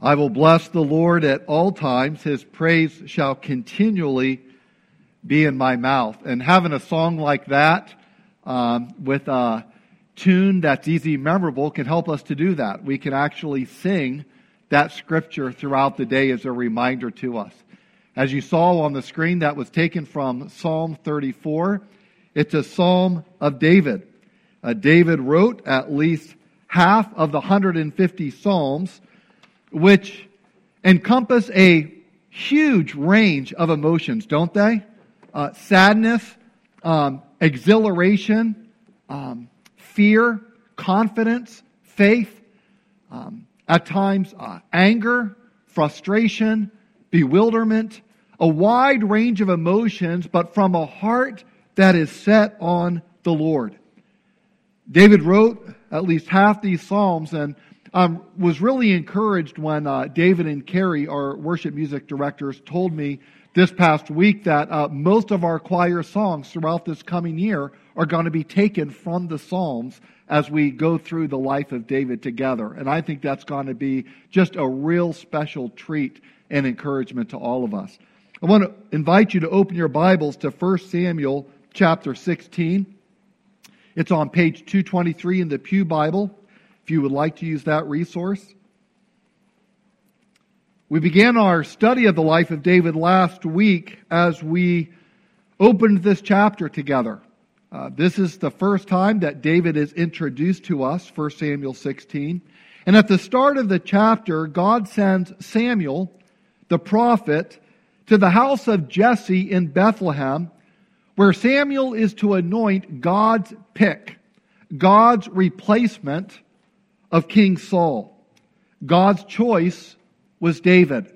I will bless the Lord at all times. His praise shall continually be in my mouth. And having a song like that um, with a tune that's easy memorable can help us to do that. We can actually sing that scripture throughout the day as a reminder to us. As you saw on the screen, that was taken from Psalm 34. It's a psalm of David. Uh, David wrote at least half of the 150 psalms which encompass a huge range of emotions, don't they? Uh, sadness, um, exhilaration, um, fear, confidence, faith, um, at times uh, anger, frustration, bewilderment, a wide range of emotions, but from a heart that is set on the Lord. David wrote at least half these Psalms, and um, was really encouraged when uh, David and Carrie, our worship music directors, told me this past week that uh, most of our choir songs throughout this coming year are going to be taken from the Psalms as we go through the life of David together. And I think that's going to be just a real special treat and encouragement to all of us. I want to invite you to open your Bibles to 1 Samuel chapter 16. It's on page 223 in the Pew Bible if you would like to use that resource. We began our study of the life of David last week as we opened this chapter together. Uh, this is the first time that David is introduced to us, 1 Samuel 16. And at the start of the chapter, God sends Samuel, the prophet, to the house of Jesse in Bethlehem, where Samuel is to anoint God's pick, God's replacement of King Saul. God's choice was David.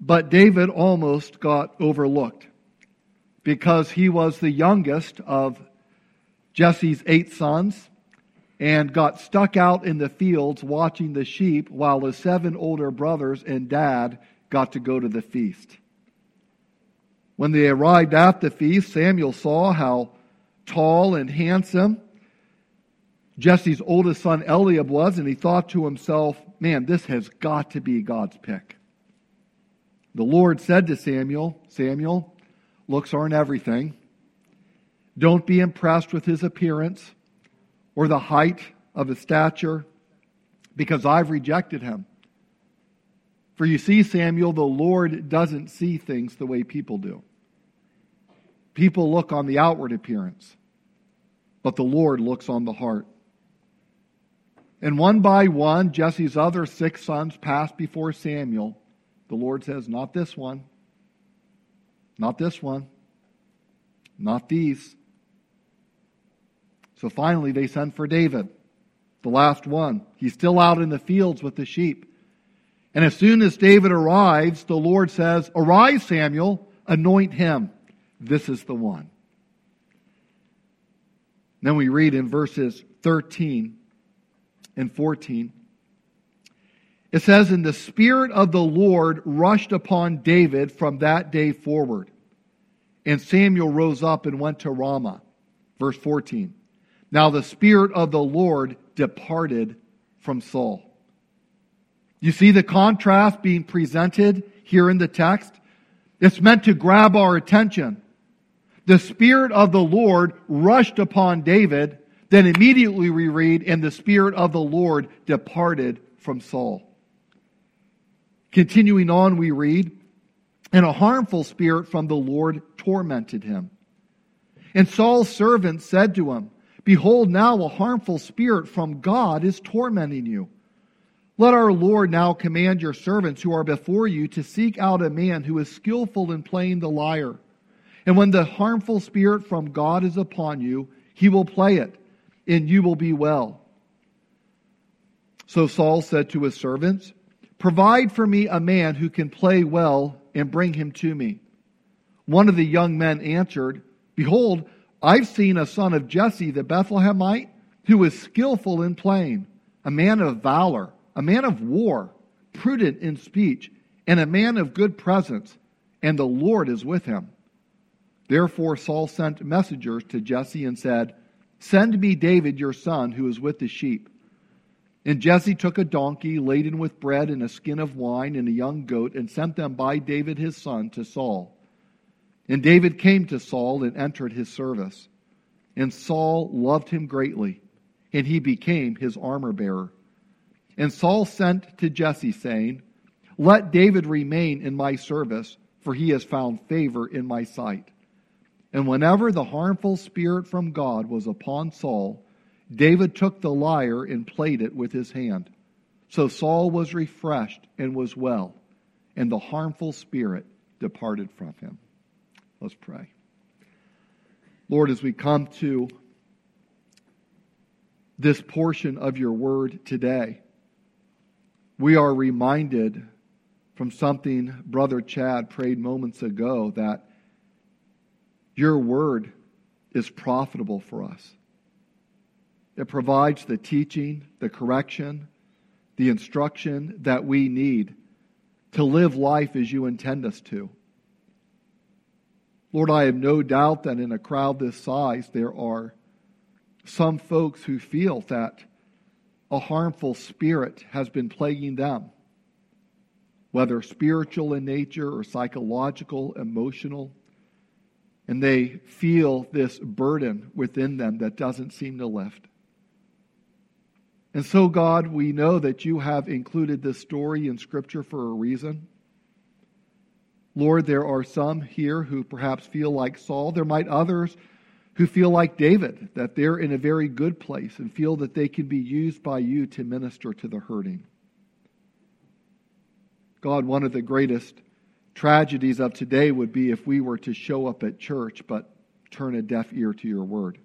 But David almost got overlooked because he was the youngest of Jesse's eight sons and got stuck out in the fields watching the sheep while his seven older brothers and dad got to go to the feast. When they arrived at the feast, Samuel saw how tall and handsome Jesse's oldest son Eliab was, and he thought to himself, man, this has got to be God's pick. The Lord said to Samuel, Samuel, looks aren't everything. Don't be impressed with his appearance or the height of his stature, because I've rejected him. For you see, Samuel, the Lord doesn't see things the way people do. People look on the outward appearance, but the Lord looks on the heart. And one by one, Jesse's other six sons passed before Samuel. The Lord says, Not this one. Not this one. Not these. So finally, they sent for David, the last one. He's still out in the fields with the sheep. And as soon as David arrives, the Lord says, Arise, Samuel, anoint him. This is the one. Then we read in verses 13 and 14. It says, And the Spirit of the Lord rushed upon David from that day forward. And Samuel rose up and went to Ramah. Verse 14. Now the Spirit of the Lord departed from Saul. You see the contrast being presented here in the text? It's meant to grab our attention. The Spirit of the Lord rushed upon David then immediately we read, and the Spirit of the Lord departed from Saul. Continuing on, we read, and a harmful spirit from the Lord tormented him. And Saul's servant said to him, Behold, now a harmful spirit from God is tormenting you. Let our Lord now command your servants who are before you to seek out a man who is skillful in playing the lyre. And when the harmful spirit from God is upon you, he will play it and you will be well. So Saul said to his servants, Provide for me a man who can play well and bring him to me. One of the young men answered, Behold, I've seen a son of Jesse the Bethlehemite who is skillful in playing, a man of valor, a man of war, prudent in speech, and a man of good presence, and the Lord is with him. Therefore Saul sent messengers to Jesse and said, Send me David your son who is with the sheep. And Jesse took a donkey laden with bread and a skin of wine and a young goat and sent them by David his son to Saul. And David came to Saul and entered his service. And Saul loved him greatly, and he became his armor bearer. And Saul sent to Jesse, saying, Let David remain in my service, for he has found favor in my sight. And whenever the harmful spirit from God was upon Saul, David took the lyre and played it with his hand. So Saul was refreshed and was well, and the harmful spirit departed from him. Let's pray. Lord, as we come to this portion of your word today, we are reminded from something Brother Chad prayed moments ago that your word is profitable for us. It provides the teaching, the correction, the instruction that we need to live life as you intend us to. Lord, I have no doubt that in a crowd this size, there are some folks who feel that a harmful spirit has been plaguing them, whether spiritual in nature or psychological, emotional, and they feel this burden within them that doesn't seem to lift. And so, God, we know that you have included this story in Scripture for a reason. Lord, there are some here who perhaps feel like Saul. There might others who feel like David, that they're in a very good place and feel that they can be used by you to minister to the hurting. God, one of the greatest tragedies of today would be if we were to show up at church but turn a deaf ear to your word.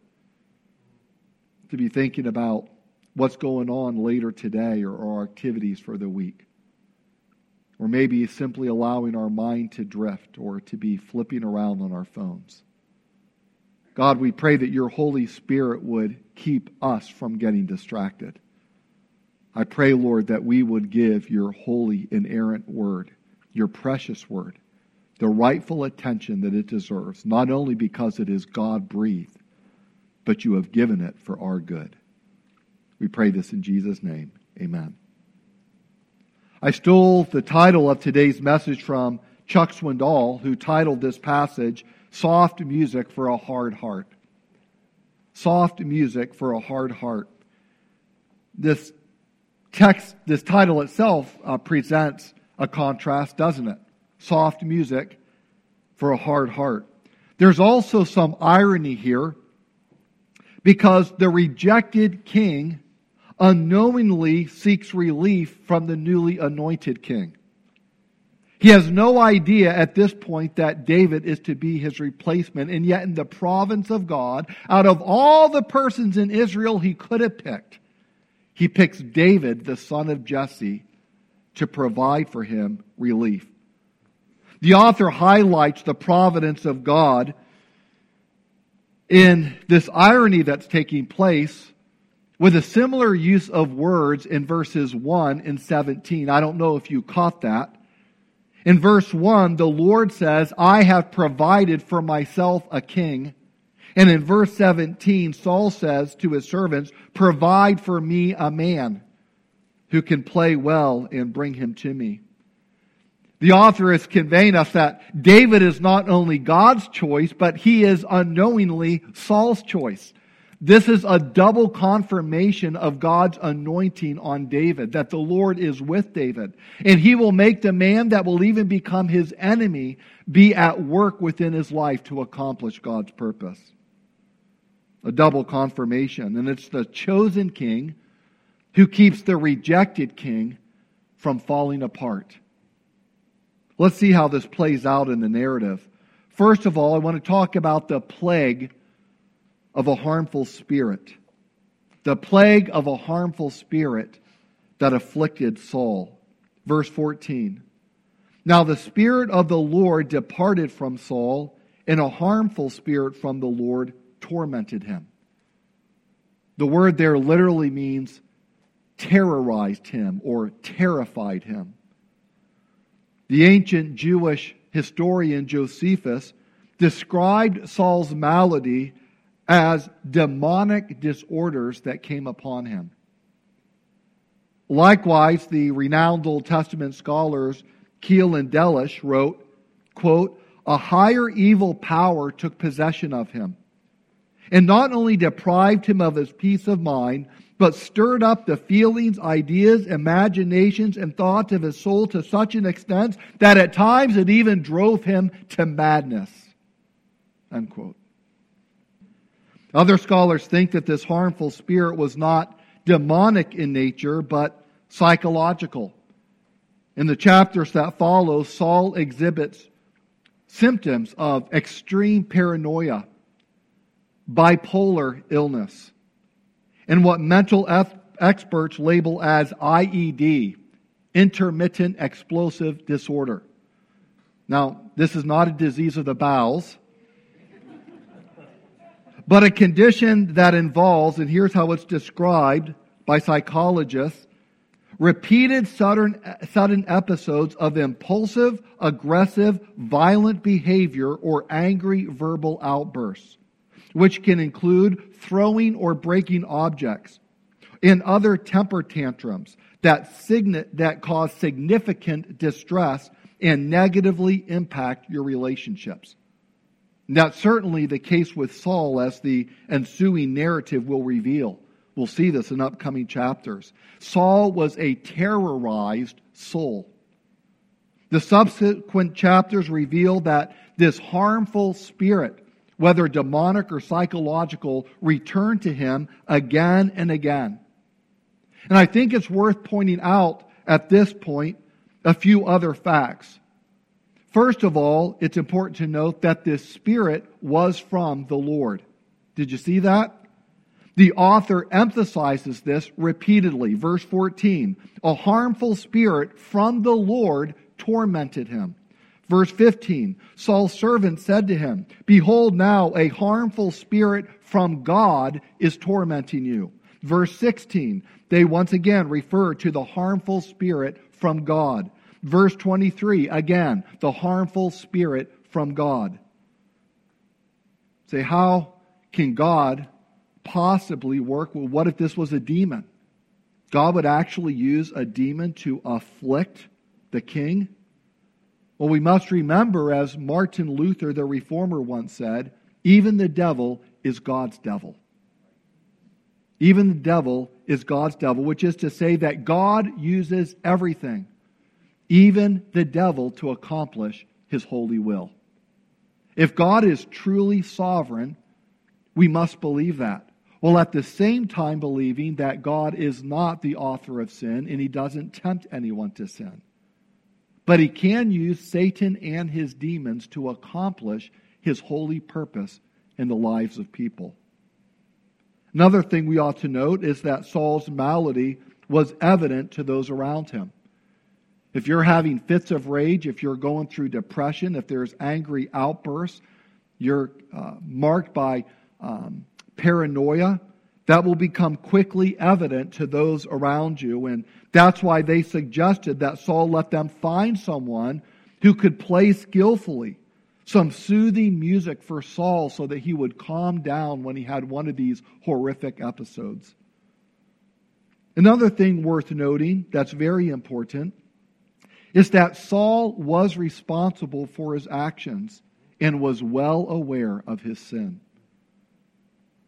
To be thinking about what's going on later today or our activities for the week. Or maybe simply allowing our mind to drift or to be flipping around on our phones. God, we pray that your Holy Spirit would keep us from getting distracted. I pray, Lord, that we would give your holy, inerrant word, your precious word, the rightful attention that it deserves, not only because it is God breathed, but you have given it for our good. We pray this in Jesus' name. Amen. I stole the title of today's message from Chuck Swindoll, who titled this passage, Soft Music for a Hard Heart. Soft Music for a Hard Heart. This text, this title itself uh, presents a contrast, doesn't it? Soft music for a hard heart. There's also some irony here because the rejected king unknowingly seeks relief from the newly anointed king. He has no idea at this point that David is to be his replacement, and yet in the province of God, out of all the persons in Israel he could have picked, he picks David, the son of Jesse, to provide for him relief. The author highlights the providence of God in this irony that's taking place with a similar use of words in verses 1 and 17. I don't know if you caught that. In verse 1, the Lord says, I have provided for myself a king. And in verse 17, Saul says to his servants, Provide for me a man who can play well and bring him to me. The author is conveying us that David is not only God's choice, but he is unknowingly Saul's choice. This is a double confirmation of God's anointing on David, that the Lord is with David. And he will make the man that will even become his enemy be at work within his life to accomplish God's purpose. A double confirmation. And it's the chosen king who keeps the rejected king from falling apart. Let's see how this plays out in the narrative. First of all, I want to talk about the plague of a harmful spirit. The plague of a harmful spirit that afflicted Saul. Verse 14. Now the Spirit of the Lord departed from Saul, and a harmful spirit from the Lord tormented him. The word there literally means terrorized him or terrified him. The ancient Jewish historian Josephus described Saul's malady as demonic disorders that came upon him. Likewise, the renowned Old Testament scholars Keil and Delitzsch wrote, quote, a higher evil power took possession of him, and not only deprived him of his peace of mind, but stirred up the feelings, ideas, imaginations, and thoughts of his soul to such an extent that at times it even drove him to madness. Unquote. Other scholars think that this harmful spirit was not demonic in nature, but psychological. In the chapters that follow, Saul exhibits symptoms of extreme paranoia, bipolar illness, and what mental experts label as IED, intermittent explosive disorder. Now, this is not a disease of the bowels, but a condition that involves, and here's how it's described by psychologists, repeated sudden, sudden episodes of impulsive, aggressive, violent behavior or angry verbal outbursts, which can include throwing or breaking objects and other temper tantrums that, sign- that cause significant distress and negatively impact your relationships. That's certainly the case with Saul, as the ensuing narrative will reveal. We'll see this in upcoming chapters. Saul was a terrorized soul. The subsequent chapters reveal that this harmful spirit, whether demonic or psychological, returned to him again and again. And I think it's worth pointing out at this point a few other facts. First of all, it's important to note that this spirit was from the Lord. Did you see that? The author emphasizes this repeatedly. Verse 14 A harmful spirit from the Lord tormented him. Verse 15 Saul's servant said to him, Behold, now a harmful spirit from God is tormenting you. Verse 16 They once again refer to the harmful spirit from God. Verse 23 again, the harmful spirit from God. Say, how can God possibly work? Well, what if this was a demon? God would actually use a demon to afflict the king? Well, we must remember, as Martin Luther, the reformer, once said, even the devil is God's devil. Even the devil is God's devil, which is to say that God uses everything, even the devil, to accomplish his holy will. If God is truly sovereign, we must believe that while at the same time believing that God is not the author of sin and he doesn't tempt anyone to sin. But he can use Satan and his demons to accomplish his holy purpose in the lives of people. Another thing we ought to note is that Saul's malady was evident to those around him. If you're having fits of rage, if you're going through depression, if there's angry outbursts, you're uh, marked by um, paranoia, that will become quickly evident to those around you. And that's why they suggested that Saul let them find someone who could play skillfully some soothing music for Saul so that he would calm down when he had one of these horrific episodes. Another thing worth noting that's very important is that Saul was responsible for his actions and was well aware of his sin.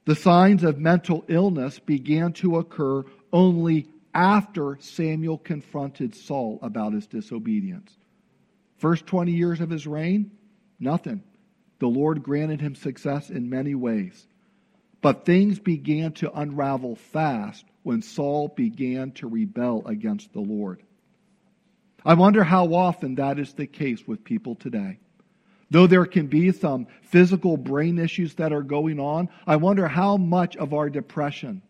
The signs of mental illness began to occur only after Samuel confronted Saul about his disobedience. First 20 years of his reign, nothing. The Lord granted him success in many ways. But things began to unravel fast when Saul began to rebel against the Lord. I wonder how often that is the case with people today. Though there can be some physical brain issues that are going on, I wonder how much of our depression,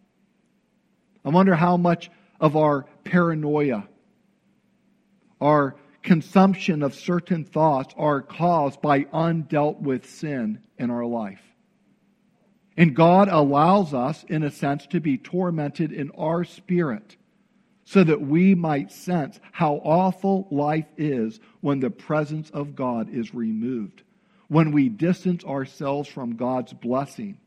I wonder how much of our paranoia, our consumption of certain thoughts are caused by undealt with sin in our life. And God allows us, in a sense, to be tormented in our spirit so that we might sense how awful life is when the presence of God is removed, when we distance ourselves from God's blessing,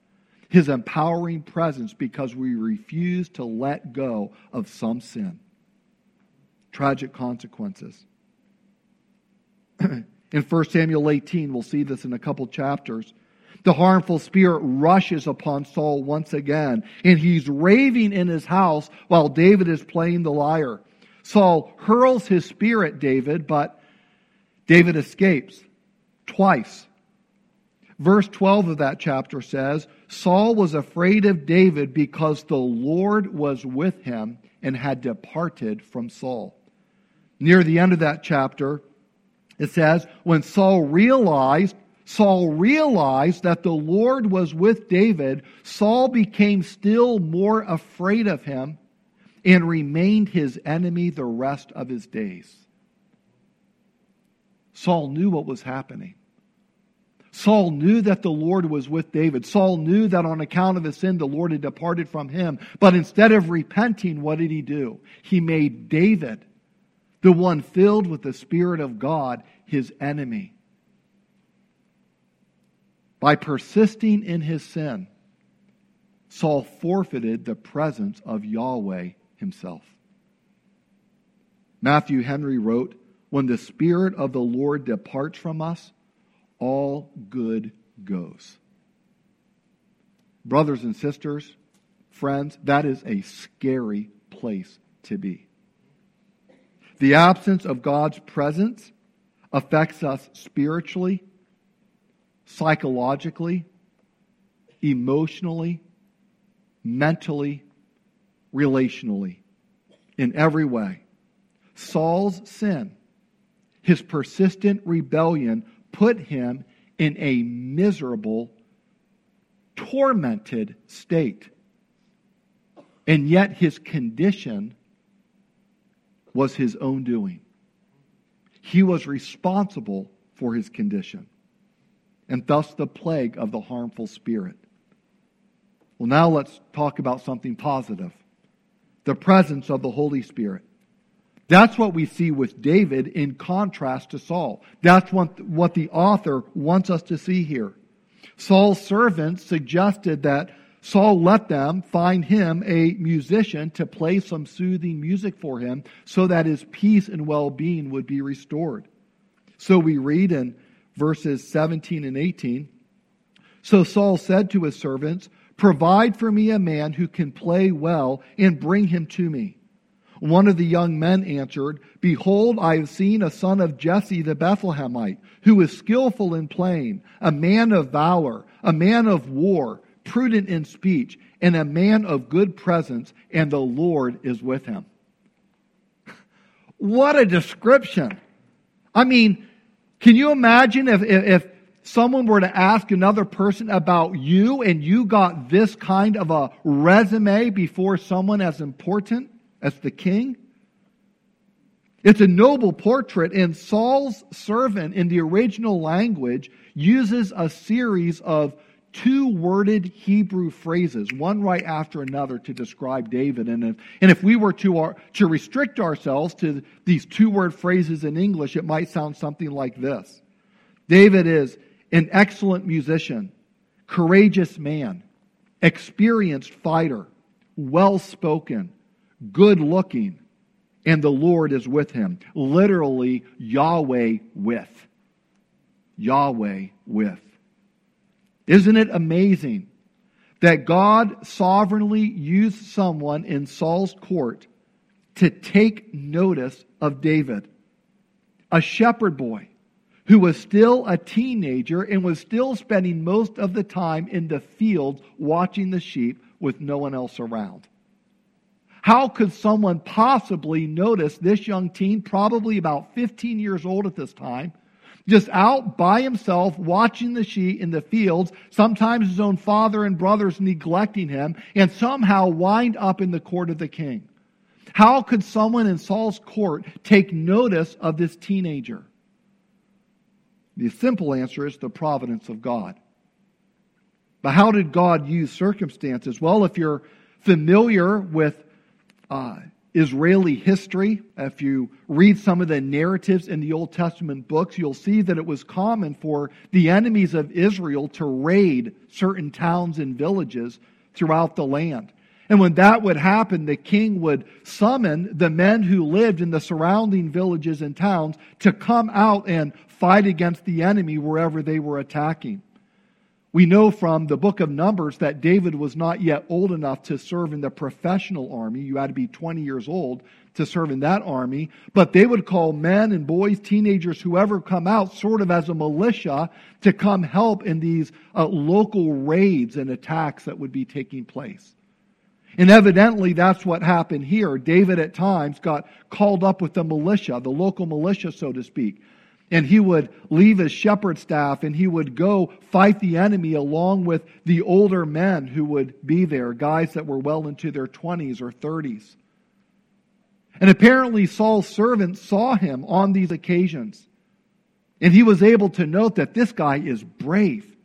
His empowering presence, because we refuse to let go of some sin. tragic consequences. in 1 Samuel 18, we'll see this in a couple chapters. The harmful spirit rushes upon Saul once again, and he's raving in his house while David is playing the lyre. Saul hurls his spear at David, but David escapes twice. Verse 12 of that chapter says Saul was afraid of David because the Lord was with him and had departed from Saul. Near the end of that chapter, it says, when Saul realized, Saul realized that the Lord was with David, Saul became still more afraid of him and remained his enemy the rest of his days. Saul knew what was happening. Saul knew that the Lord was with David. Saul knew that on account of his sin, the Lord had departed from him. But instead of repenting, what did he do? He made David, the one filled with the Spirit of God, his enemy. By persisting in his sin, Saul forfeited the presence of Yahweh himself. Matthew Henry wrote, When the Spirit of the Lord departs from us, all good goes. Brothers and sisters, friends, that is a scary place to be. The absence of God's presence affects us spiritually, psychologically, emotionally, mentally, relationally, in every way. Saul's sin, his persistent rebellion, put him in a miserable, tormented state. And yet his condition was his own doing. He was responsible for his condition, and thus the plague of the harmful spirit. Well, now let's talk about something positive the presence of the Holy Spirit. That's what we see with David in contrast to Saul. That's what, what the author wants us to see here. Saul's servants suggested that Saul let them find him a musician to play some soothing music for him so that his peace and well being would be restored. So we read in verses 17 and 18 So Saul said to his servants, Provide for me a man who can play well and bring him to me. One of the young men answered, Behold, I have seen a son of Jesse the Bethlehemite, who is skillful in playing, a man of valor, a man of war, prudent in speech, and a man of good presence, and the Lord is with him. what a description. I mean, can you imagine if, if, someone were to ask another person about you and you got this kind of a resume before someone as important? as the king. It's a noble portrait, and Saul's servant in the original language uses a series of two worded Hebrew phrases, one right after another, to describe David. And if, and if we were to, our, to restrict ourselves to these two word phrases in English, it might sound something like this David is an excellent musician, courageous man, experienced fighter, well spoken, good looking, and the Lord is with him. Literally, Yahweh with. Yahweh with. Isn't it amazing that God sovereignly used someone in Saul's court to take notice of David? A shepherd boy who was still a teenager and was still spending most of the time in the fields watching the sheep with no one else around. How could someone possibly notice this young teen, probably about 15 years old at this time, just out by himself watching the sheep in the fields, sometimes his own father and brothers neglecting him, and somehow wind up in the court of the king? How could someone in Saul's court take notice of this teenager? The simple answer is the providence of God. But how did God use circumstances? Well, if you're familiar with uh, Israeli history, if you read some of the narratives in the Old Testament books, you'll see that it was common for the enemies of Israel to raid certain towns and villages throughout the land. And when that would happen, the king would summon the men who lived in the surrounding villages and towns to come out and fight against the enemy wherever they were attacking. We know from the book of Numbers that David was not yet old enough to serve in the professional army. You had to be 20 years old to serve in that army. But they would call men and boys, teenagers, whoever come out sort of as a militia to come help in these uh, local raids and attacks that would be taking place. And evidently that's what happened here. David at times got called up with the militia, the local militia, so to speak. And he would leave his shepherd staff and he would go fight the enemy along with the older men who would be there, guys that were well into their 20s or 30s. And apparently Saul's servants saw him on these occasions. And he was able to note that this guy is brave.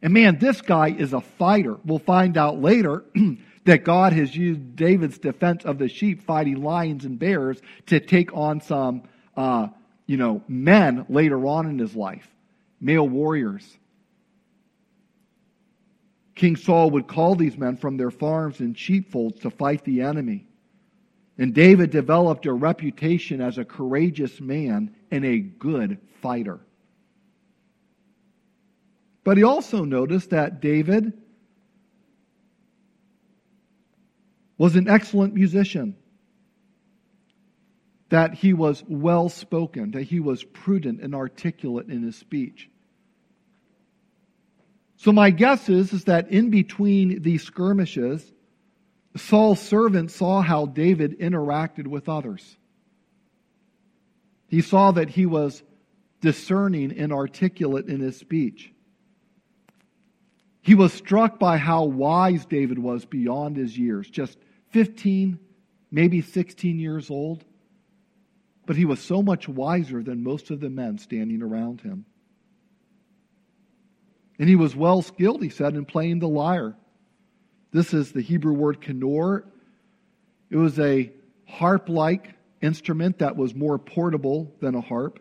And man, this guy is a fighter. We'll find out later that God has used David's defense of the sheep fighting lions and bears to take on some uh, you know, men later on in his life, male warriors. King Saul would call these men from their farms and sheepfolds to fight the enemy. And David developed a reputation as a courageous man and a good fighter. But he also noticed that David was an excellent musician that he was well spoken, that he was prudent and articulate in his speech. So my guess is, is that in between these skirmishes, Saul's servant saw how David interacted with others. He saw that he was discerning and articulate in his speech. He was struck by how wise David was beyond his years, just 15, maybe 16 years old but he was so much wiser than most of the men standing around him. And he was well skilled, he said, in playing the lyre. This is the Hebrew word kinnor. It was a harp like instrument that was more portable than a harp.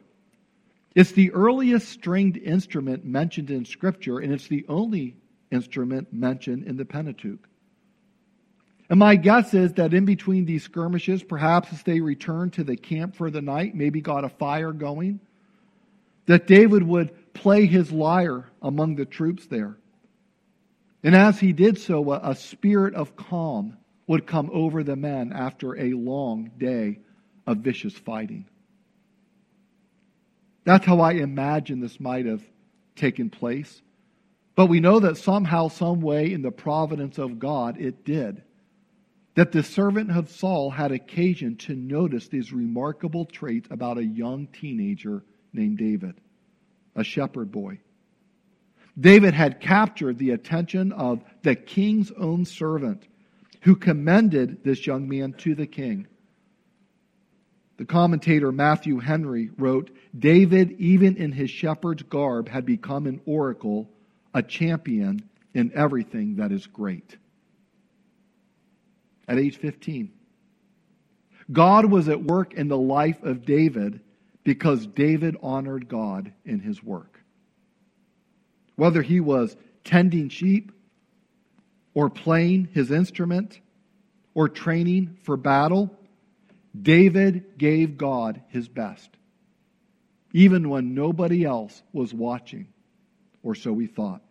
It's the earliest stringed instrument mentioned in Scripture, and it's the only instrument mentioned in the Pentateuch. And my guess is that in between these skirmishes, perhaps as they returned to the camp for the night, maybe got a fire going, that David would play his lyre among the troops there. And as he did so, a, spirit of calm would come over the men after a long day of vicious fighting. That's how I imagine this might have taken place. But we know that somehow, some way, in the providence of God, it did that the servant of Saul had occasion to notice these remarkable traits about a young teenager named David, a shepherd boy. David had captured the attention of the king's own servant, who commended this young man to the king. The commentator Matthew Henry wrote David, even in his shepherd's garb, had become an oracle, a champion in everything that is great at age 15. God was at work in the life of David because David honored God in his work. Whether he was tending sheep or playing his instrument or training for battle, David gave God his best, even when nobody else was watching, or so we thought.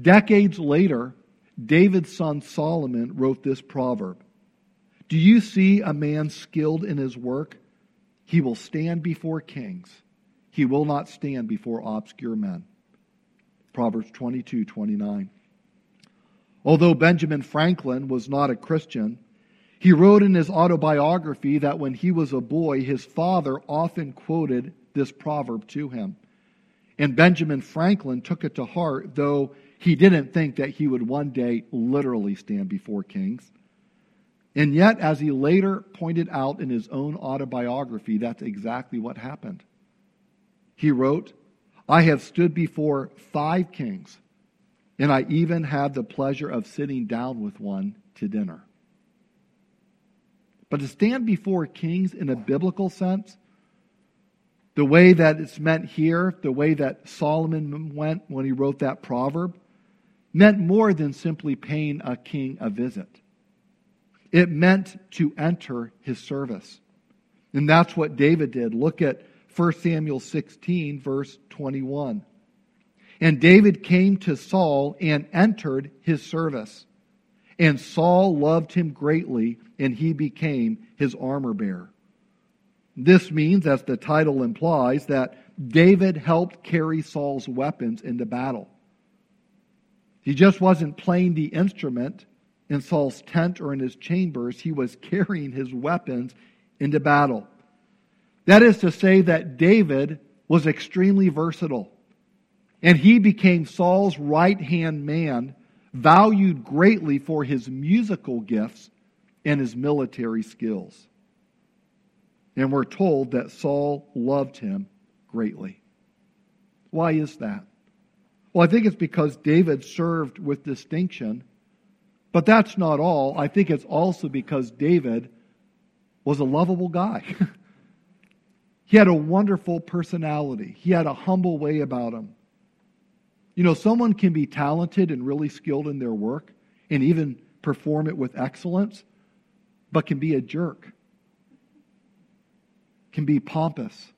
Decades later, David's son Solomon wrote this proverb Do you see a man skilled in his work? He will stand before kings, he will not stand before obscure men. Proverbs 22 29. Although Benjamin Franklin was not a Christian, he wrote in his autobiography that when he was a boy, his father often quoted this proverb to him. And Benjamin Franklin took it to heart, though he didn't think that he would one day literally stand before kings. And yet, as he later pointed out in his own autobiography, that's exactly what happened. He wrote, I have stood before five kings, and I even had the pleasure of sitting down with one to dinner. But to stand before kings in a biblical sense, the way that it's meant here, the way that Solomon went when he wrote that proverb, meant more than simply paying a king a visit. It meant to enter his service. And that's what David did. Look at 1 Samuel 16, verse 21. And David came to Saul and entered his service. And Saul loved him greatly, and he became his armor bearer. This means, as the title implies, that David helped carry Saul's weapons into battle. He just wasn't playing the instrument in Saul's tent or in his chambers, he was carrying his weapons into battle. That is to say, that David was extremely versatile, and he became Saul's right hand man, valued greatly for his musical gifts and his military skills. And we're told that Saul loved him greatly. Why is that? Well, I think it's because David served with distinction, but that's not all. I think it's also because David was a lovable guy. he had a wonderful personality, he had a humble way about him. You know, someone can be talented and really skilled in their work and even perform it with excellence, but can be a jerk, can be pompous.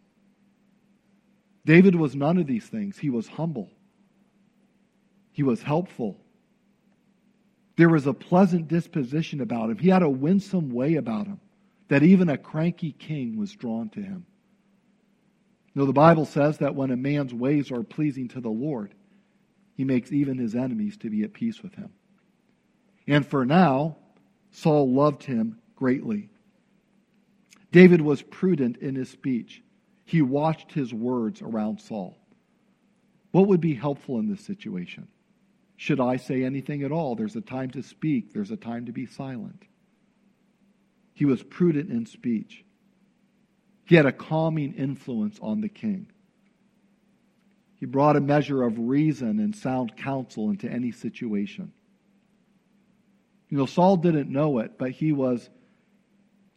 David was none of these things. He was humble. He was helpful. There was a pleasant disposition about him. He had a winsome way about him that even a cranky king was drawn to him. You know, the Bible says that when a man's ways are pleasing to the Lord, he makes even his enemies to be at peace with him. And for now, Saul loved him greatly. David was prudent in his speech. He watched his words around Saul. What would be helpful in this situation? Should I say anything at all? There's a time to speak, there's a time to be silent. He was prudent in speech. He had a calming influence on the king. He brought a measure of reason and sound counsel into any situation. You know, Saul didn't know it, but he was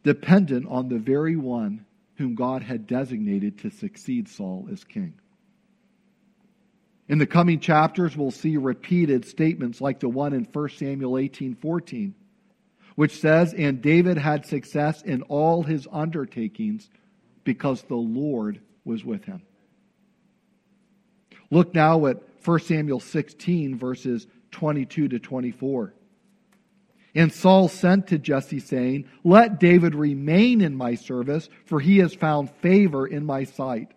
dependent on the very one whom God had designated to succeed Saul as king. In the coming chapters, we'll see repeated statements like the one in 1 Samuel 18 14, which says, And David had success in all his undertakings because the Lord was with him. Look now at 1 Samuel 16, verses 22 to 24. And Saul sent to Jesse, saying, Let David remain in my service, for he has found favor in my sight.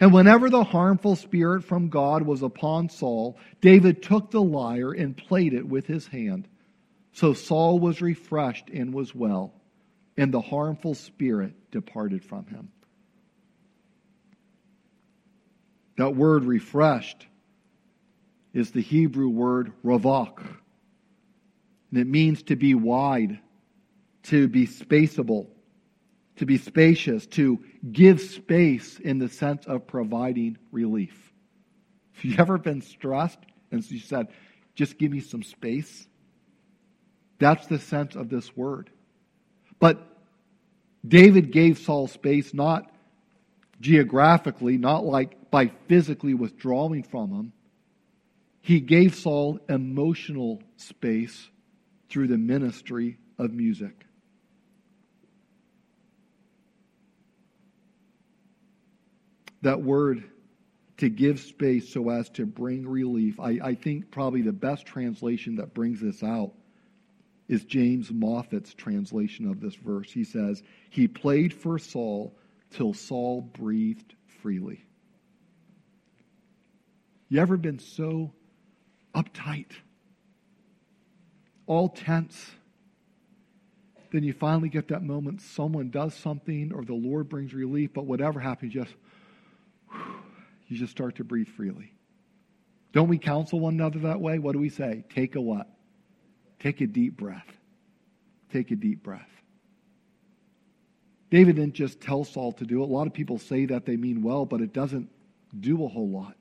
And whenever the harmful spirit from God was upon Saul, David took the lyre and played it with his hand. So Saul was refreshed and was well, and the harmful spirit departed from him. That word refreshed is the Hebrew word ravak. And it means to be wide, to be spaceable to be spacious, to give space in the sense of providing relief. Have you ever been stressed and you said, just give me some space? That's the sense of this word. But David gave Saul space not geographically, not like by physically withdrawing from him. He gave Saul emotional space through the ministry of music. That word to give space so as to bring relief. I, I think probably the best translation that brings this out is James Moffatt's translation of this verse. He says, He played for Saul till Saul breathed freely. You ever been so uptight, all tense? Then you finally get that moment someone does something or the Lord brings relief, but whatever happens, just you just start to breathe freely. Don't we counsel one another that way? What do we say? Take a what? Take a deep breath. Take a deep breath. David didn't just tell Saul to do it. A lot of people say that they mean well, but it doesn't do a whole lot.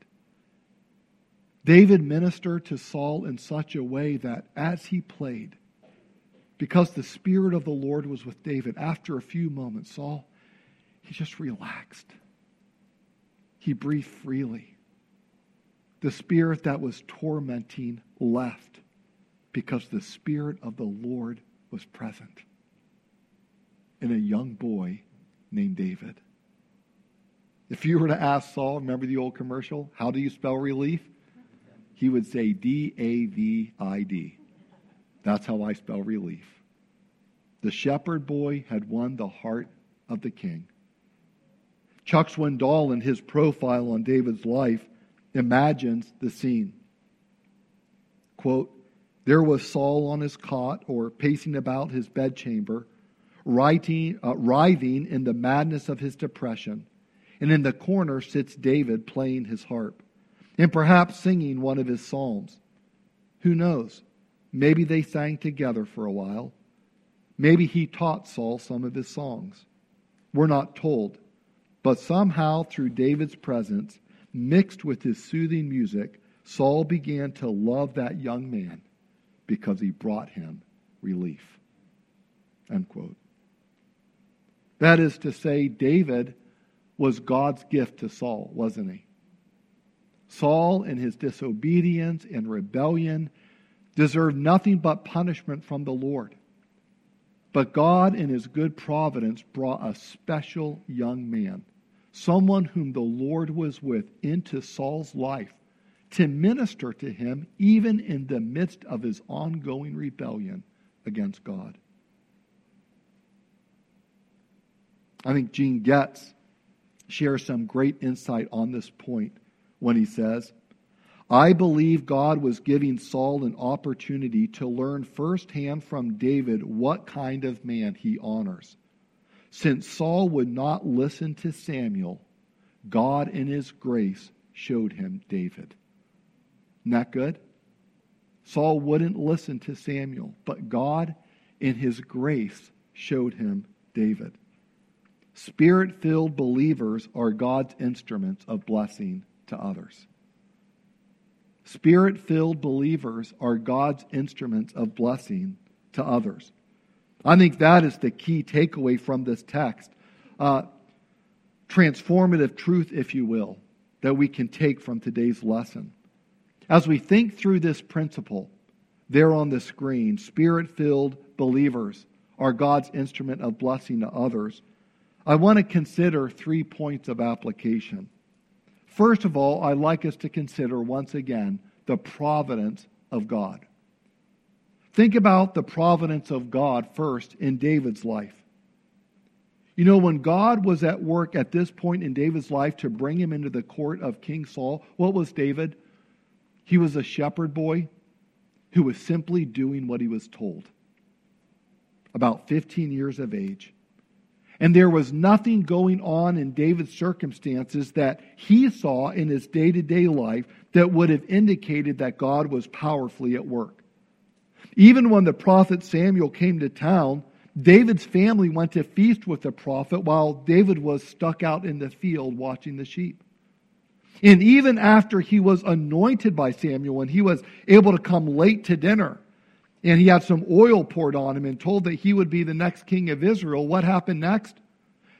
David ministered to Saul in such a way that as he played, because the Spirit of the Lord was with David, after a few moments, Saul, he just relaxed he breathed freely. The spirit that was tormenting left because the Spirit of the Lord was present in a young boy named David. If you were to ask Saul, remember the old commercial, how do you spell relief? He would say D A V I D. That's how I spell relief. The shepherd boy had won the heart of the king. Chuck Swindoll, in his profile on David's life, imagines the scene. Quote, there was Saul on his cot or pacing about his bedchamber, writing, uh, writhing in the madness of his depression. And in the corner sits David playing his harp and perhaps singing one of his psalms. Who knows? Maybe they sang together for a while. Maybe he taught Saul some of his songs. We're not told. But somehow, through David's presence, mixed with his soothing music, Saul began to love that young man because he brought him relief. Unquote. That is to say, David was God's gift to Saul, wasn't he? Saul, in his disobedience and rebellion, deserved nothing but punishment from the Lord. But God, in his good providence, brought a special young man, someone whom the Lord was with, into Saul's life to minister to him even in the midst of his ongoing rebellion against God. I think Gene Getz shares some great insight on this point when he says, I believe God was giving Saul an opportunity to learn firsthand from David what kind of man he honors. Since Saul would not listen to Samuel, God in his grace showed him David. Not good? Saul wouldn't listen to Samuel, but God, in his grace, showed him David. Spirit filled believers are God's instruments of blessing to others. Spirit filled believers are God's instruments of blessing to others. I think that is the key takeaway from this text. Uh, transformative truth, if you will, that we can take from today's lesson. As we think through this principle, there on the screen, spirit filled believers are God's instrument of blessing to others. I want to consider three points of application. First of all, I'd like us to consider once again the providence of God. Think about the providence of God first in David's life. You know, when God was at work at this point in David's life to bring him into the court of King Saul, what was David? He was a shepherd boy who was simply doing what he was told. About 15 years of age. And there was nothing going on in David's circumstances that he saw in his day to day life that would have indicated that God was powerfully at work. Even when the prophet Samuel came to town, David's family went to feast with the prophet while David was stuck out in the field watching the sheep. And even after he was anointed by Samuel and he was able to come late to dinner and he had some oil poured on him and told that he would be the next king of Israel, what happened next?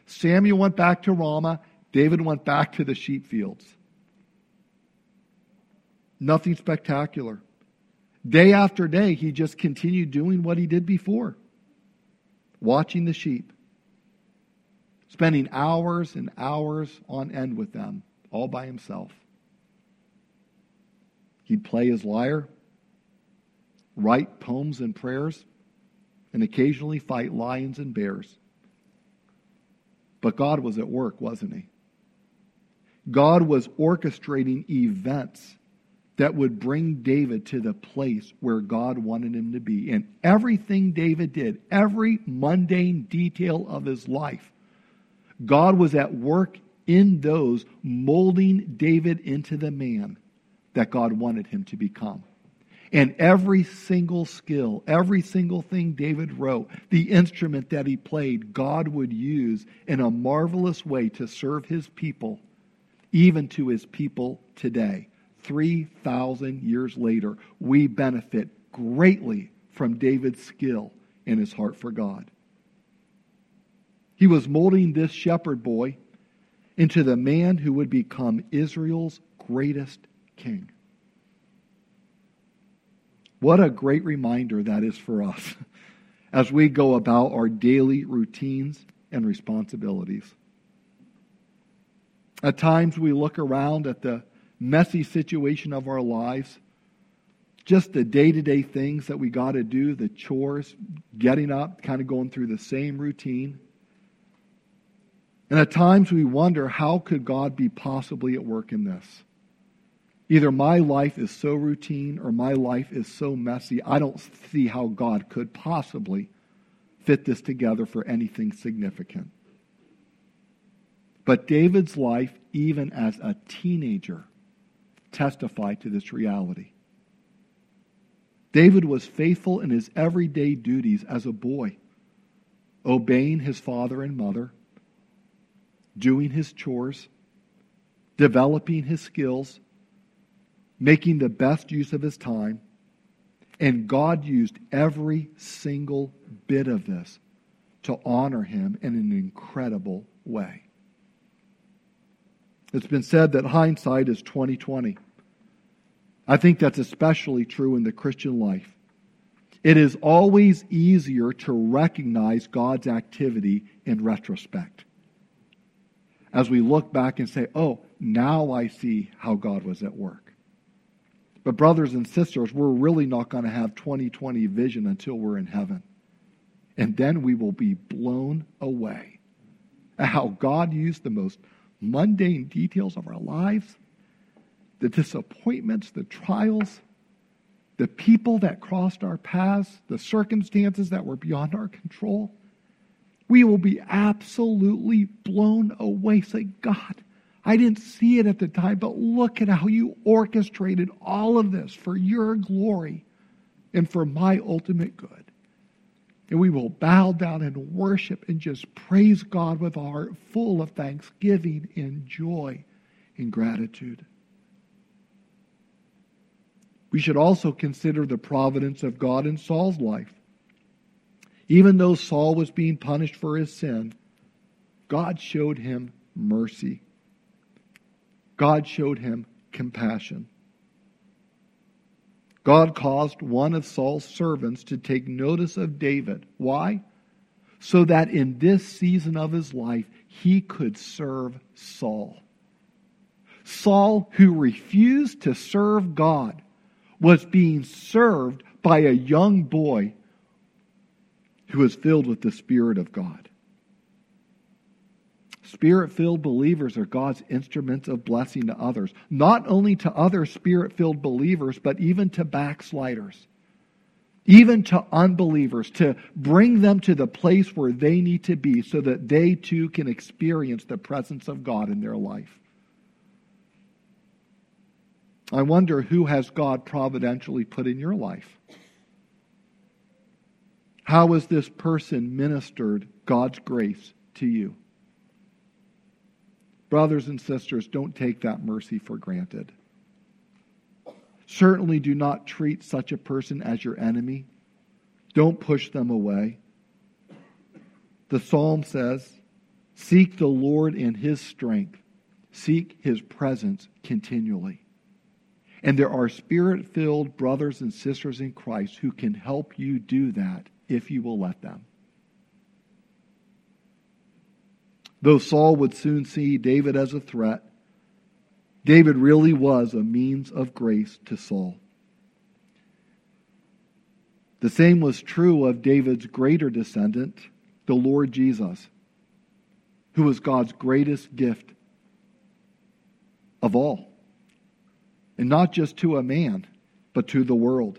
Samuel went back to Ramah. David went back to the sheep fields. Nothing spectacular. Day after day, he just continued doing what he did before watching the sheep, spending hours and hours on end with them all by himself. He'd play his lyre, write poems and prayers, and occasionally fight lions and bears. But God was at work, wasn't he? God was orchestrating events that would bring David to the place where God wanted him to be. And everything David did, every mundane detail of his life, God was at work in those molding David into the man that God wanted him to become. And every single skill, every single thing David wrote, the instrument that he played, God would use in a marvelous way to serve his people, even to his people today. 3,000 years later, we benefit greatly from David's skill and his heart for God. He was molding this shepherd boy into the man who would become Israel's greatest king. What a great reminder that is for us as we go about our daily routines and responsibilities. At times we look around at the messy situation of our lives, just the day to day things that we got to do, the chores, getting up, kind of going through the same routine. And at times we wonder how could God be possibly at work in this? Either my life is so routine or my life is so messy, I don't see how God could possibly fit this together for anything significant. But David's life, even as a teenager, testified to this reality. David was faithful in his everyday duties as a boy, obeying his father and mother, doing his chores, developing his skills, making the best use of his time. And God used every single bit of this to honor him in an incredible way. It's been said that hindsight is 2020. I think that's especially true in the Christian life. It is always easier to recognize God's activity in retrospect. As we look back and say, oh, now I see how God was at work. But, brothers and sisters, we're really not going to have 2020 vision until we're in heaven. And then we will be blown away at how God used the most mundane details of our lives, the disappointments, the trials, the people that crossed our paths, the circumstances that were beyond our control. We will be absolutely blown away. Say, God, I didn't see it at the time, but look at how you orchestrated all of this for your glory and for my ultimate good. And we will bow down and worship and just praise God with a heart full of thanksgiving and joy and gratitude. We should also consider the providence of God in Saul's life. Even though Saul was being punished for his sin, God showed him mercy. God showed him compassion. God caused one of Saul's servants to take notice of David. Why? So that in this season of his life, he could serve Saul. Saul, who refused to serve God, was being served by a young boy who was filled with the Spirit of God. Spirit filled believers are God's instruments of blessing to others, not only to other spirit filled believers, but even to backsliders, even to unbelievers, to bring them to the place where they need to be so that they too can experience the presence of God in their life. I wonder who has God providentially put in your life? How has this person ministered God's grace to you? Brothers and sisters, don't take that mercy for granted. Certainly do not treat such a person as your enemy. Don't push them away. The psalm says, Seek the Lord in his strength, seek his presence continually. And there are spirit filled brothers and sisters in Christ who can help you do that if you will let them. Though Saul would soon see David as a threat, David really was a means of grace to Saul. The same was true of David's greater descendant, the Lord Jesus, who was God's greatest gift of all. And not just to a man, but to the world.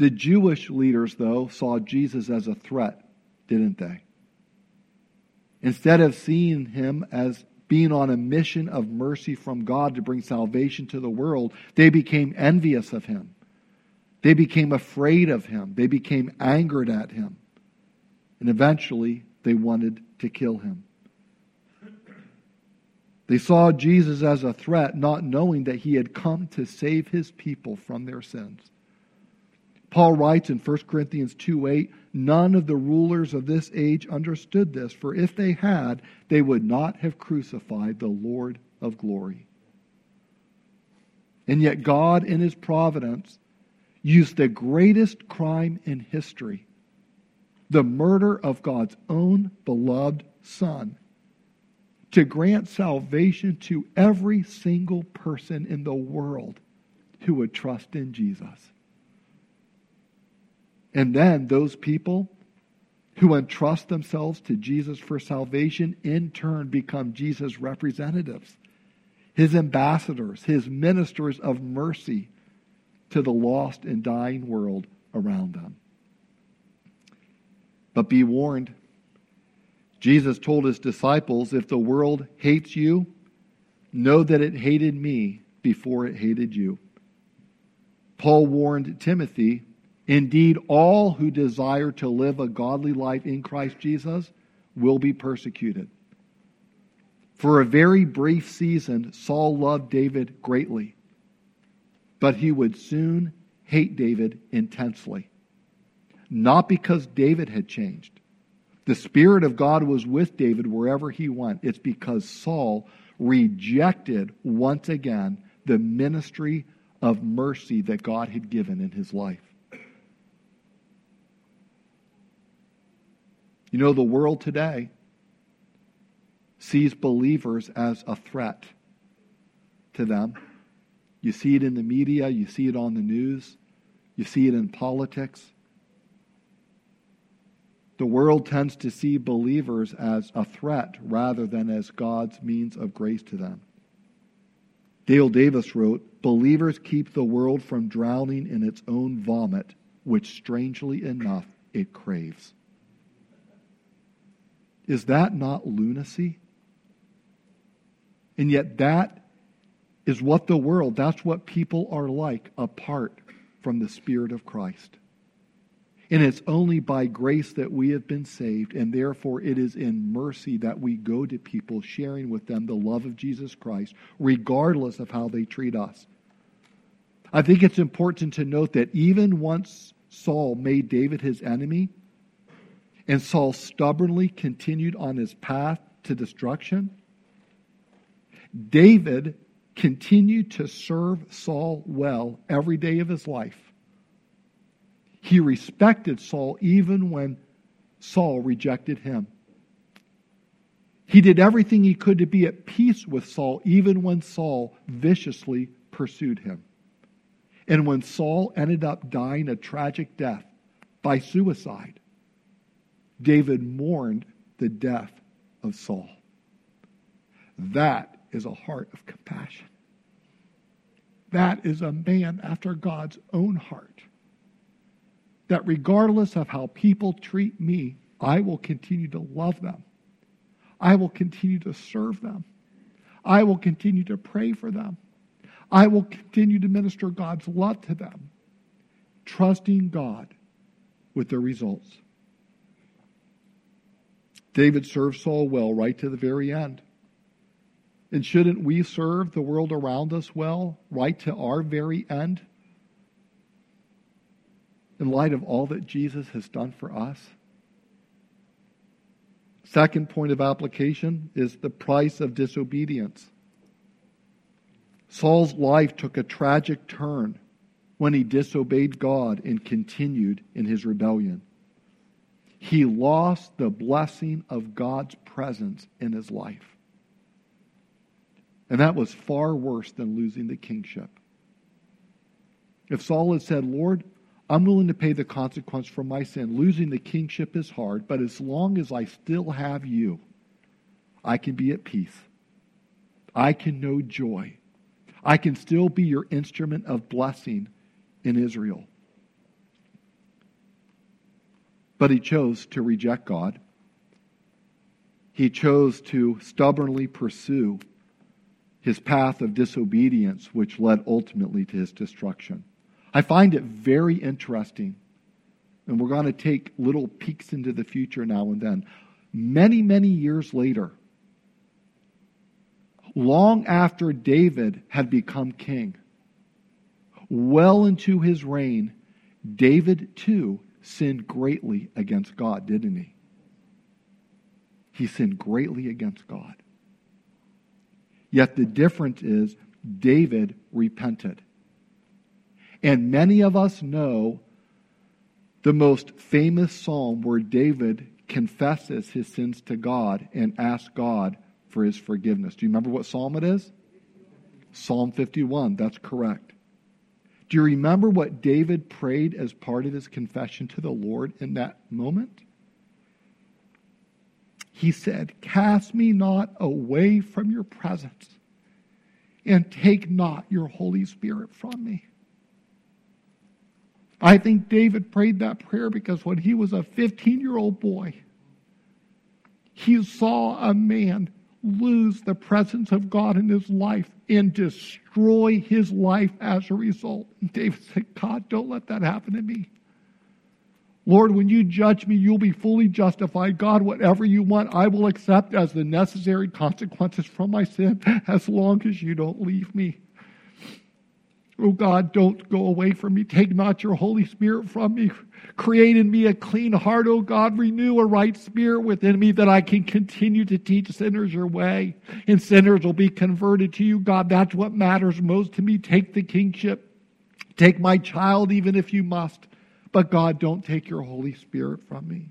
The Jewish leaders, though, saw Jesus as a threat, didn't they? Instead of seeing him as being on a mission of mercy from God to bring salvation to the world, they became envious of him. They became afraid of him. They became angered at him. And eventually, they wanted to kill him. They saw Jesus as a threat, not knowing that he had come to save his people from their sins. Paul writes in 1 Corinthians 2 8, none of the rulers of this age understood this, for if they had, they would not have crucified the Lord of glory. And yet, God, in his providence, used the greatest crime in history the murder of God's own beloved Son, to grant salvation to every single person in the world who would trust in Jesus. And then those people who entrust themselves to Jesus for salvation in turn become Jesus' representatives, his ambassadors, his ministers of mercy to the lost and dying world around them. But be warned. Jesus told his disciples, If the world hates you, know that it hated me before it hated you. Paul warned Timothy, Indeed, all who desire to live a godly life in Christ Jesus will be persecuted. For a very brief season, Saul loved David greatly, but he would soon hate David intensely. Not because David had changed. The Spirit of God was with David wherever he went. It's because Saul rejected once again the ministry of mercy that God had given in his life. You know, the world today sees believers as a threat to them. You see it in the media, you see it on the news, you see it in politics. The world tends to see believers as a threat rather than as God's means of grace to them. Dale Davis wrote Believers keep the world from drowning in its own vomit, which strangely enough it craves. Is that not lunacy? And yet, that is what the world, that's what people are like apart from the Spirit of Christ. And it's only by grace that we have been saved, and therefore it is in mercy that we go to people sharing with them the love of Jesus Christ, regardless of how they treat us. I think it's important to note that even once Saul made David his enemy, and Saul stubbornly continued on his path to destruction, David continued to serve Saul well every day of his life. He respected Saul even when Saul rejected him. He did everything he could to be at peace with Saul, even when Saul viciously pursued him. And when Saul ended up dying a tragic death by suicide, David mourned the death of Saul. That is a heart of compassion. That is a man after God's own heart that regardless of how people treat me, I will continue to love them. I will continue to serve them. I will continue to pray for them. I will continue to minister God's love to them, trusting God with the results. David served Saul well right to the very end. And shouldn't we serve the world around us well right to our very end? in light of all that Jesus has done for us? Second point of application is the price of disobedience. Saul's life took a tragic turn when he disobeyed God and continued in his rebellion. He lost the blessing of God's presence in his life. And that was far worse than losing the kingship. If Saul had said, Lord, I'm willing to pay the consequence for my sin. Losing the kingship is hard, but as long as I still have you, I can be at peace. I can know joy. I can still be your instrument of blessing in Israel. But he chose to reject God. He chose to stubbornly pursue his path of disobedience, which led ultimately to his destruction. I find it very interesting, and we're going to take little peeks into the future now and then. Many, many years later, long after David had become king, well into his reign, David too sinned greatly against God, didn't he? He sinned greatly against God. Yet the difference is David repented. And many of us know the most famous psalm where David confesses his sins to God and asks God for his forgiveness. Do you remember what psalm it is? Psalm 51. That's correct. Do you remember what David prayed as part of his confession to the Lord in that moment? He said, Cast me not away from your presence, and take not your Holy Spirit from me. I think David prayed that prayer because when he was a 15 year old boy, he saw a man lose the presence of God in his life and destroy his life as a result. And David said, God, don't let that happen to me. Lord, when you judge me, you'll be fully justified. God, whatever you want, I will accept as the necessary consequences from my sin as long as you don't leave me. Oh God, don't go away from me. Take not your Holy Spirit from me. Create in me a clean heart, oh God. Renew a right spirit within me that I can continue to teach sinners your way. And sinners will be converted to you, God. That's what matters most to me. Take the kingship. Take my child, even if you must. But God, don't take your Holy Spirit from me.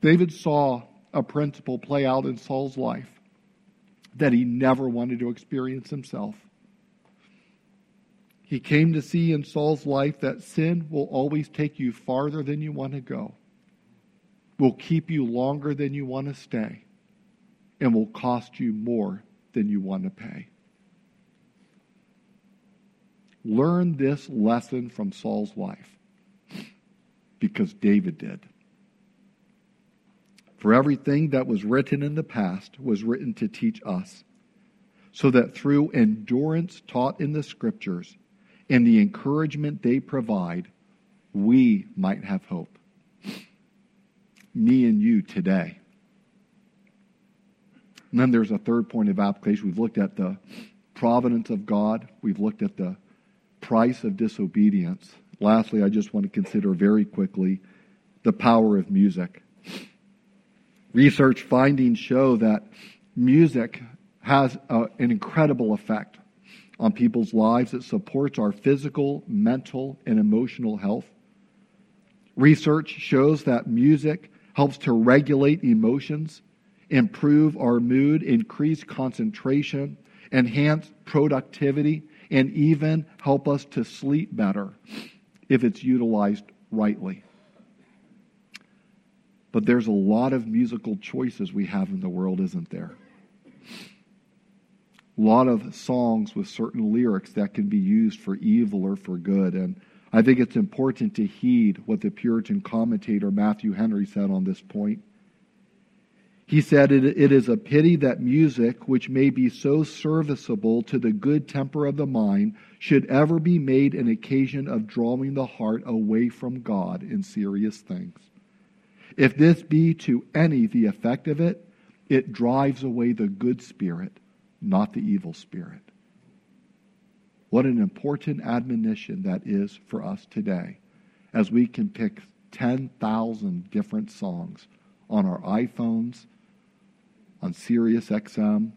David saw a principle play out in Saul's life that he never wanted to experience himself. He came to see in Saul's life that sin will always take you farther than you want to go, will keep you longer than you want to stay, and will cost you more than you want to pay. Learn this lesson from Saul's life because David did. For everything that was written in the past was written to teach us, so that through endurance taught in the Scriptures and the encouragement they provide, we might have hope. Me and you today. And then there's a third point of application. We've looked at the providence of God, we've looked at the price of disobedience. Lastly, I just want to consider very quickly the power of music. Research findings show that music has a, an incredible effect on people's lives. It supports our physical, mental, and emotional health. Research shows that music helps to regulate emotions, improve our mood, increase concentration, enhance productivity, and even help us to sleep better if it's utilized rightly. But there's a lot of musical choices we have in the world, isn't there? A lot of songs with certain lyrics that can be used for evil or for good. And I think it's important to heed what the Puritan commentator Matthew Henry said on this point. He said, it, it is a pity that music, which may be so serviceable to the good temper of the mind, should ever be made an occasion of drawing the heart away from God in serious things. If this be to any the effect of it, it drives away the good spirit, not the evil spirit. What an important admonition that is for us today as we can pick 10,000 different songs on our iPhones, on Sirius XM,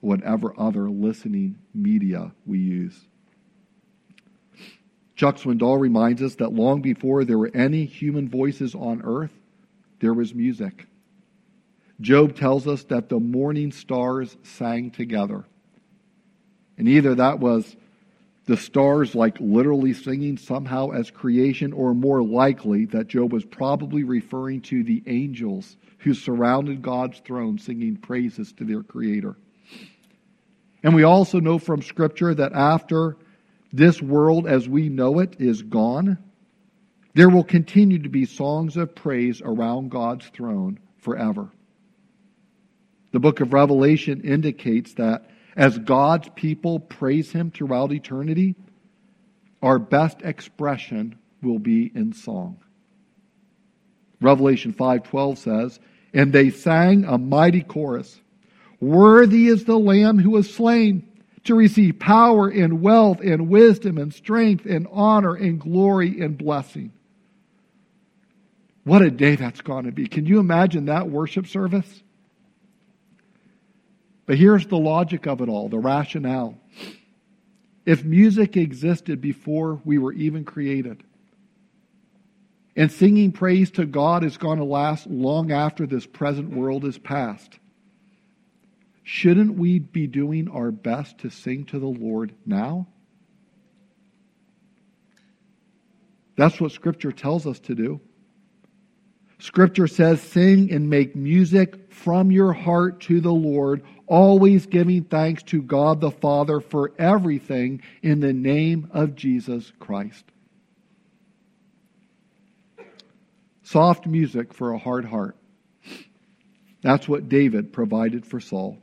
whatever other listening media we use. Chuck Swindoll reminds us that long before there were any human voices on earth, there was music. Job tells us that the morning stars sang together. And either that was the stars like literally singing somehow as creation, or more likely that Job was probably referring to the angels who surrounded God's throne singing praises to their Creator. And we also know from Scripture that after this world as we know it is gone, there will continue to be songs of praise around God's throne forever. The book of Revelation indicates that as God's people praise Him throughout eternity, our best expression will be in song. Revelation 5:12 says, "And they sang a mighty chorus, Worthy is the lamb who was slain to receive power and wealth and wisdom and strength and honor and glory and blessing." What a day that's going to be. Can you imagine that worship service? But here's the logic of it all, the rationale. if music existed before we were even created, and singing praise to God is going to last long after this present world is past, shouldn't we be doing our best to sing to the Lord now? That's what Scripture tells us to do. Scripture says, Sing and make music from your heart to the Lord, always giving thanks to God the Father for everything in the name of Jesus Christ. Soft music for a hard heart. That's what David provided for Saul.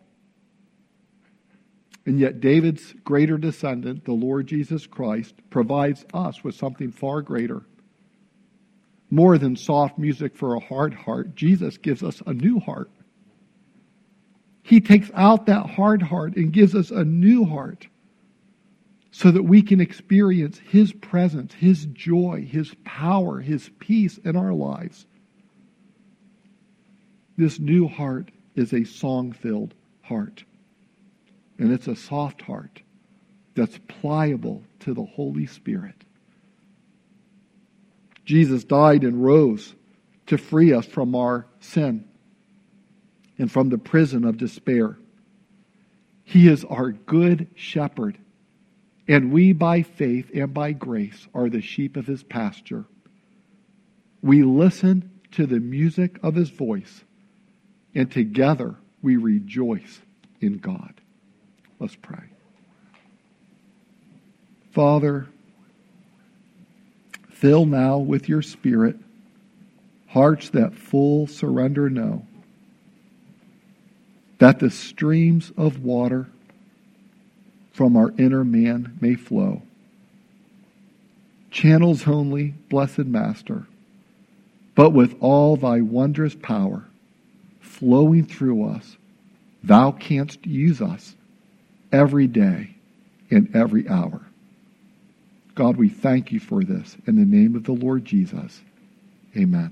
And yet, David's greater descendant, the Lord Jesus Christ, provides us with something far greater. More than soft music for a hard heart, Jesus gives us a new heart. He takes out that hard heart and gives us a new heart so that we can experience His presence, His joy, His power, His peace in our lives. This new heart is a song filled heart. And it's a soft heart that's pliable to the Holy Spirit. Jesus died and rose to free us from our sin and from the prison of despair. He is our good shepherd, and we, by faith and by grace, are the sheep of his pasture. We listen to the music of his voice, and together we rejoice in God. Let's pray. Father, fill now with your Spirit hearts that full surrender know, that the streams of water from our inner man may flow. Channels only, blessed Master, but with all thy wondrous power flowing through us, thou canst use us every day in every hour. God, we thank you for this. In the name of the Lord Jesus, amen.